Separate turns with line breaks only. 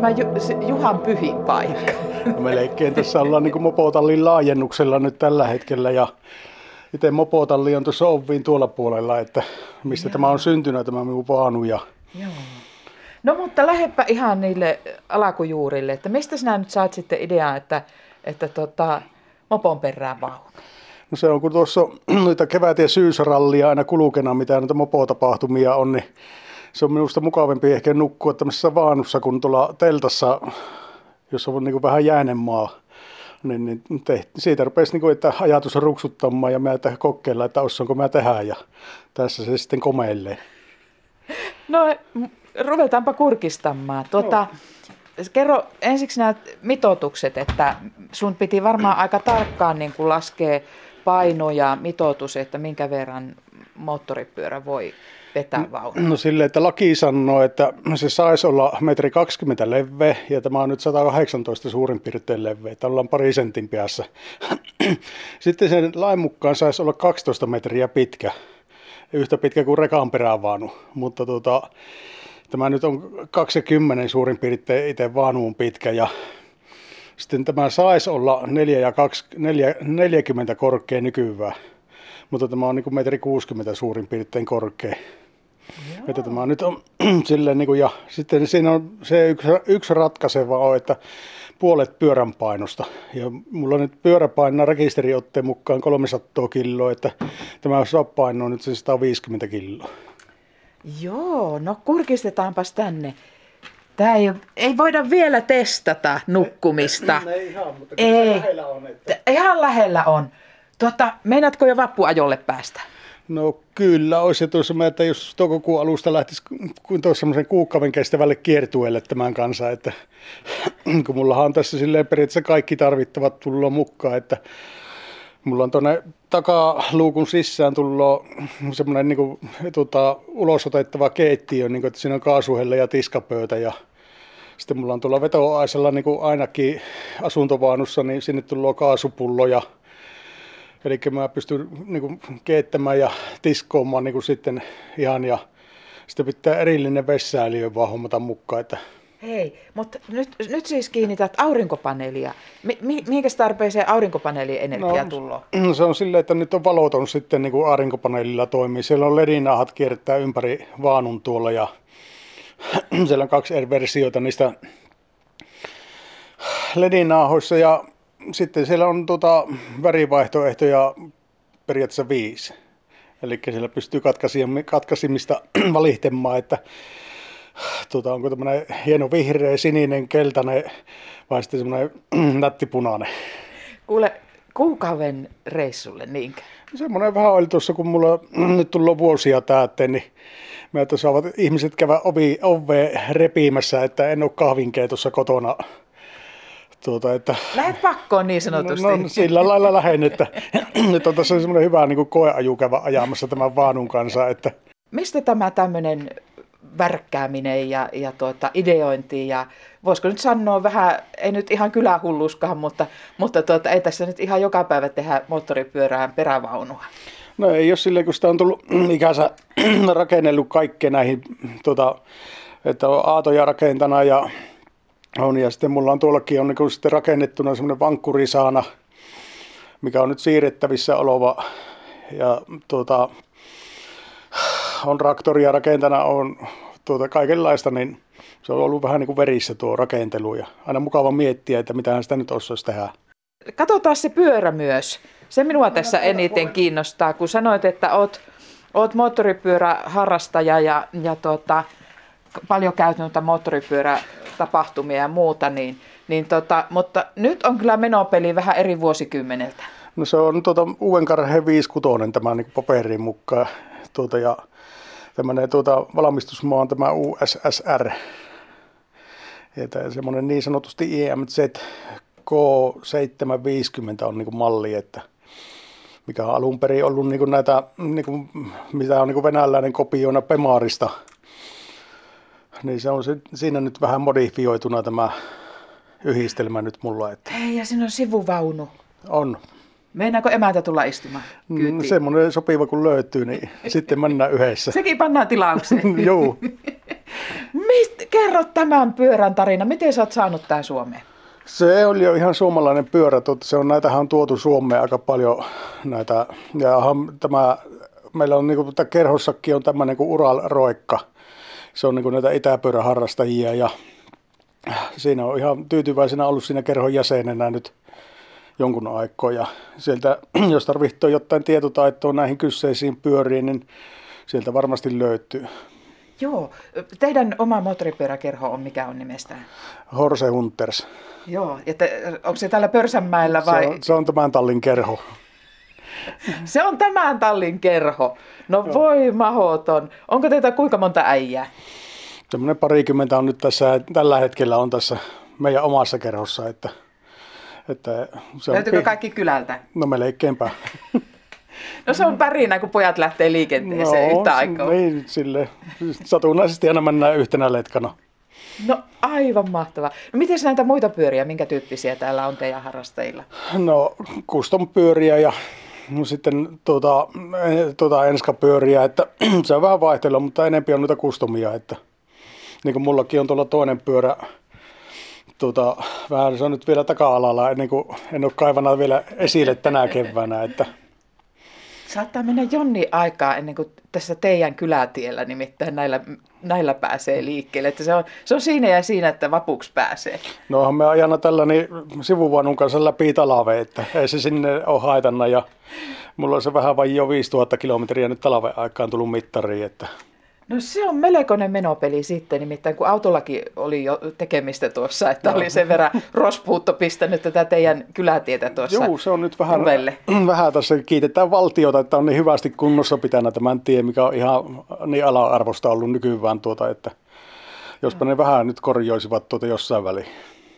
tämä Ju- Juhan pyhin paikka?
No melkein tässä ollaan niin mopotallin laajennuksella nyt tällä hetkellä ja itse mopotalli on tuossa Oviin tuolla puolella, että mistä Joo. tämä on syntynyt tämä minun vaanu. Ja...
Joo. No mutta lähdepä ihan niille alakujuurille, että mistä sinä nyt saat sitten ideaa, että, että tota, mopon perään vaunu?
No se on, kun tuossa noita kevät- ja syysrallia aina kulkena, mitä noita mopotapahtumia on, niin se on minusta mukavampi ehkä nukkua tämmöisessä vaanussa kuin tuolla teltassa, jos on niin kuin vähän jäänen maa. Niin, niin tehti, siitä rupesi niin kuin, että ajatus ruksuttamaan ja mä että kokeilla, että osaanko mä tehdä ja tässä se sitten komeilee.
No ruvetaanpa kurkistamaan. Tuota, no. Kerro ensiksi nämä mitoitukset, että sun piti varmaan aika tarkkaan niin kuin laskea paino ja mitoitus, että minkä verran moottoripyörä voi vetää vaunua?
No sille, että laki sanoo, että se saisi olla metri 20 leveä ja tämä on nyt 118 suurin piirtein leveä. Tämä ollaan pari sentin päässä. Sitten sen lain mukaan saisi olla 12 metriä pitkä, yhtä pitkä kuin rekan perävaunu. Mutta tuota, tämä nyt on 20 suurin piirtein itse vaanuun pitkä ja sitten tämä saisi olla 4 ja 2, 4, 40 korkea nykyään, mutta tämä on niin metri 60 suurin piirtein korkea. Joo. Että tämä nyt on silleen, niin kuin, ja sitten siinä on se yksi, yksi ratkaiseva on, että puolet pyörän painosta. Ja mulla on nyt pyörä painaa rekisteriotteen mukaan 300 kiloa, että tämä paino on nyt se 150 kiloa.
Joo, no kurkistetaanpas tänne. Tämä ei, ei voida vielä testata nukkumista.
Ei, ei ihan, mutta ei. lähellä on. Että...
Ihan lähellä on. Tuota, meinaatko jo vappuajolle päästä?
No kyllä, olisi tuossa, että jos toukokuun alusta lähtisi tuossa semmoisen kuukauden kestävälle kiertueelle tämän kanssa, että kun mulla on tässä silleen periaatteessa kaikki tarvittavat tullut mukaan, että mulla on tuonne takaluukun sisään tullut semmoinen niin kuin, tuota, ulosotettava keittiö, niin kuin, että siinä on kaasuhelle ja tiskapöytä ja sitten mulla on tuolla vetoaisella niin kuin ainakin asuntovaanussa, niin sinne tulee kaasupullo ja Eli mä pystyn niin kuin, keittämään ja tiskoomaan niin kuin sitten ihan ja sitten pitää erillinen vessailiö vaan hommata mukaan. Että...
Hei, mutta nyt, nyt siis kiinnität aurinkopaneelia. Mi- mihinkä tarpeeseen aurinkopaneelien energia no?
Se on silleen, että nyt on valoton sitten niin kuin aurinkopaneelilla toimii. Siellä on ledinahat kiertää ympäri vaanun tuolla ja siellä on kaksi eri versioita niistä ledinaahoissa ja sitten siellä on tuota värivaihtoehtoja periaatteessa viisi. Eli siellä pystyy katkaisimista valihtamaan, että tuota, onko tämmöinen hieno vihreä, sininen, keltainen vai sitten semmoinen nättipunainen.
Kuule, kuukauden reissulle niinkö?
Semmoinen vähän oli tuossa, kun mulla nyt tullut vuosia täyteen, niin mä saavat ihmiset käydä ovi, ove repimässä, että en ole kahvinkeitossa kotona
Tuota, että, Lähet pakkoon niin sanotusti.
No, no sillä lailla lähden, että nyt on tässä semmoinen hyvä niin koeaju käydä ajamassa tämän vaanun kanssa. Että...
Mistä tämä tämmöinen värkkääminen ja, ja tuota, ideointi ja voisiko nyt sanoa vähän, ei nyt ihan kylähulluskaan, mutta, mutta tuota, ei tässä nyt ihan joka päivä tehdä moottoripyörään perävaunua.
No ei ole silleen, kun sitä on tullut ikänsä rakennellut kaikkea näihin, tuota, että on aatoja rakentana ja on, ja sitten mulla on tuollakin on niin sitten rakennettuna semmoinen vankkurisaana, mikä on nyt siirrettävissä oleva. Ja tuota, on traktoria rakentana, on tuota, kaikenlaista, niin se on ollut vähän niin kuin verissä tuo rakentelu ja aina mukava miettiä, että mitä sitä nyt osaisi tehdä.
Katsotaan se pyörä myös. Se minua tässä eniten kiinnostaa, kun sanoit, että oot, oot moottoripyöräharrastaja ja, ja tuota, paljon käytänyt moottoripyörätapahtumia ja muuta, niin, niin tota, mutta nyt on kyllä menopeli vähän eri vuosikymmeneltä.
No se on tuota, uuden karheen 56 tämä niin paperin mukaan. Tuota, ja tämmöinen tuota, valmistusmaa on tämä USSR. Ja semmoinen niin sanotusti IMZ K750 on niin malli, että mikä on alun perin ollut niin näitä, niin kuin, mitä on niin venäläinen kopioina Pemaarista – niin se on siinä nyt vähän modifioituna tämä yhdistelmä nyt mulla. Että...
Hei, ja siinä on sivuvaunu.
On.
Meinaako emäntä tulla istumaan?
Mm, semmoinen sopiva kun löytyy, niin sitten mennään yhdessä.
Sekin pannaan tilaukseen.
Joo.
Mist, kerro tämän pyörän tarina. Miten sä oot saanut tämän Suomeen?
Se oli jo ihan suomalainen pyörä. Se on, näitähän on tuotu Suomeen aika paljon näitä. Ja tämä, meillä on niin kuin, kerhossakin on tämmöinen kuin Ural-roikka. Se on niin kuin näitä itäpyöräharrastajia ja siinä on ihan tyytyväisenä ollut siinä kerhon jäsenenä nyt jonkun aikaa. Ja sieltä, jos tarvitsee jotain tietotaitoa näihin kyseisiin pyöriin, niin sieltä varmasti löytyy.
Joo. Teidän oma moottoripyöräkerho on mikä on nimestään?
Horse Hunters.
Joo. Ja te, onko se täällä Pörsänmäellä vai?
Se on, se on tämän tallin kerho.
Se on tämän tallin kerho. No Joo. voi mahoton. Onko teitä kuinka monta äijää?
Tämmöinen parikymmentä on nyt tässä, tällä hetkellä on tässä meidän omassa kerhossa, että,
että se Löytyykö on, kaikki kylältä?
No melkeinpä.
No se on pärinä, kun pojat lähtee liikenteeseen no, yhtä aikaa.
Niin, sille satunnaisesti aina mennään yhtenä letkana.
No aivan mahtavaa. No miten näitä muita pyöriä, minkä tyyppisiä täällä on teidän harrastajilla?
No custom pyöriä ja sitten tuota, tuota enskapyöriä, että se on vähän vaihtelua, mutta enempi on noita kustomia, että niin kuin mullakin on tuolla toinen pyörä, tuota, vähän se on nyt vielä taka-alalla, ennen kuin en ole kaivana vielä esille tänä keväänä, että
Saattaa mennä jonni aikaa ennen kuin tässä teidän kylätiellä nimittäin näillä, näillä pääsee liikkeelle. Että se, on, se on siinä ja siinä, että vapuksi pääsee.
No me ajana tällä niin sivuvaunun kanssa läpi talave, että ei se sinne ole haitanna. Ja mulla on se vähän vain jo 5000 kilometriä nyt talven aikaan tullut mittariin, että
No se on melkoinen menopeli sitten, nimittäin kun autollakin oli jo tekemistä tuossa, että oli sen verran rospuutto pistänyt tätä teidän kylätietä tuossa
Joo, se on nyt vähän, vähän tässä kiitetään valtiota, että on niin hyvästi kunnossa pitänä tämän tie, mikä on ihan niin ala-arvosta ollut nykyään tuota, että jospa ne vähän nyt korjoisivat tuota jossain väliin.